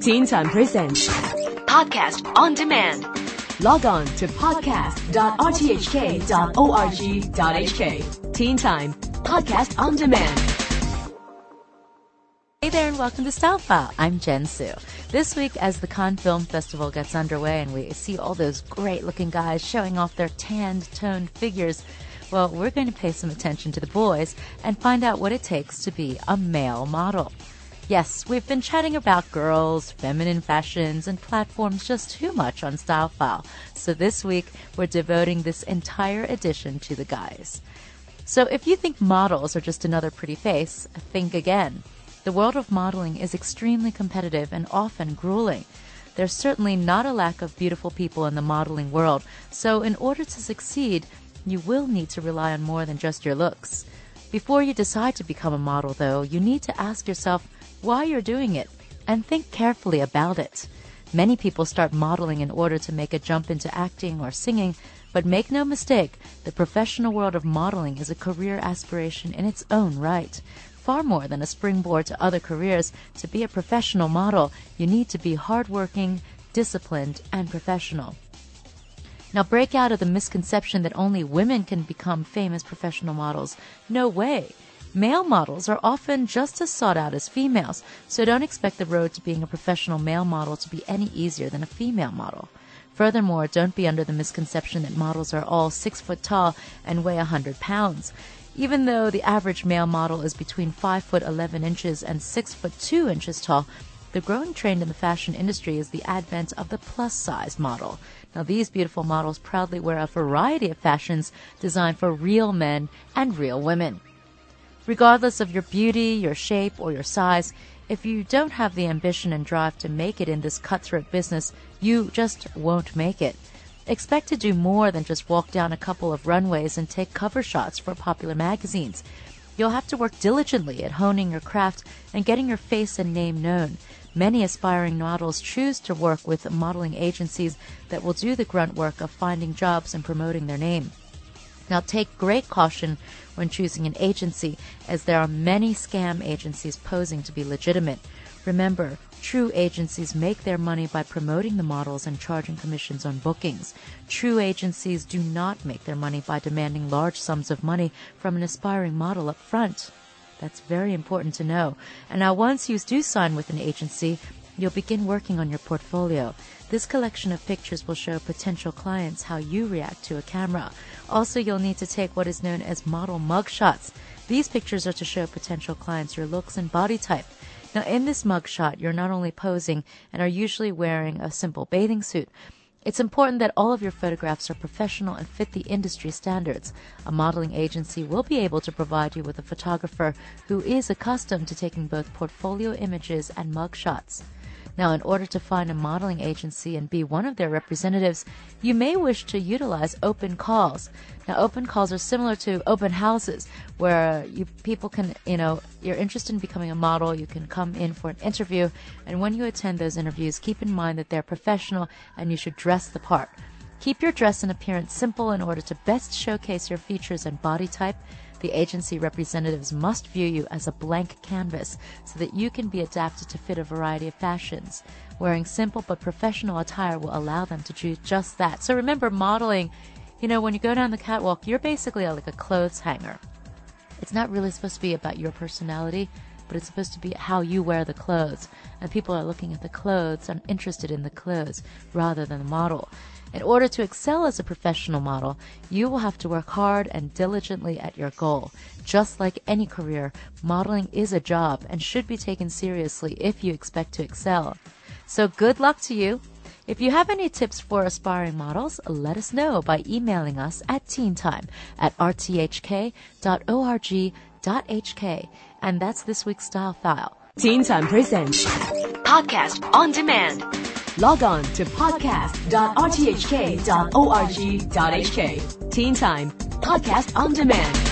Teen Time Presents Podcast on demand. Log on to podcast.rthk.org.hk. Teen Time Podcast on Demand. Hey there and welcome to Style File. I'm Jen Su. This week, as the Cannes Film Festival gets underway and we see all those great looking guys showing off their tanned, toned figures, well, we're going to pay some attention to the boys and find out what it takes to be a male model. Yes, we've been chatting about girls, feminine fashions, and platforms just too much on Style File. So this week, we're devoting this entire edition to the guys. So if you think models are just another pretty face, think again. The world of modeling is extremely competitive and often grueling. There's certainly not a lack of beautiful people in the modeling world, so in order to succeed, you will need to rely on more than just your looks. Before you decide to become a model, though, you need to ask yourself why you're doing it and think carefully about it. Many people start modeling in order to make a jump into acting or singing, but make no mistake, the professional world of modeling is a career aspiration in its own right. Far more than a springboard to other careers, to be a professional model, you need to be hardworking, disciplined, and professional. Now, break out of the misconception that only women can become famous professional models. No way. Male models are often just as sought out as females, so don't expect the road to being a professional male model to be any easier than a female model. Furthermore, don't be under the misconception that models are all six foot tall and weigh a hundred pounds. Even though the average male model is between five foot eleven inches and six foot two inches tall, the growing trend in the fashion industry is the advent of the plus size model. Now, these beautiful models proudly wear a variety of fashions designed for real men and real women. Regardless of your beauty, your shape, or your size, if you don't have the ambition and drive to make it in this cutthroat business, you just won't make it. Expect to do more than just walk down a couple of runways and take cover shots for popular magazines. You'll have to work diligently at honing your craft and getting your face and name known. Many aspiring models choose to work with modeling agencies that will do the grunt work of finding jobs and promoting their name. Now take great caution when choosing an agency as there are many scam agencies posing to be legitimate. Remember, true agencies make their money by promoting the models and charging commissions on bookings. True agencies do not make their money by demanding large sums of money from an aspiring model up front. That's very important to know. And now once you do sign with an agency, You'll begin working on your portfolio. This collection of pictures will show potential clients how you react to a camera. Also, you'll need to take what is known as model mug shots. These pictures are to show potential clients your looks and body type. Now, in this mug shot, you're not only posing and are usually wearing a simple bathing suit, it's important that all of your photographs are professional and fit the industry standards. A modeling agency will be able to provide you with a photographer who is accustomed to taking both portfolio images and mug shots. Now, in order to find a modeling agency and be one of their representatives, you may wish to utilize open calls. Now, open calls are similar to open houses where you people can, you know, you're interested in becoming a model, you can come in for an interview, and when you attend those interviews, keep in mind that they're professional and you should dress the part. Keep your dress and appearance simple in order to best showcase your features and body type the agency representatives must view you as a blank canvas so that you can be adapted to fit a variety of fashions. Wearing simple but professional attire will allow them to do just that. So remember, modeling, you know, when you go down the catwalk, you're basically like a clothes hanger. It's not really supposed to be about your personality, but it's supposed to be how you wear the clothes. And people are looking at the clothes and interested in the clothes rather than the model. In order to excel as a professional model, you will have to work hard and diligently at your goal. Just like any career, modeling is a job and should be taken seriously if you expect to excel. So good luck to you. If you have any tips for aspiring models, let us know by emailing us at teentime at rthk.org.hk. And that's this week's Style File. Teen Time Presents Podcast on demand. Log on to podcast.rthk.org.hk. Teen Time Podcast on Demand.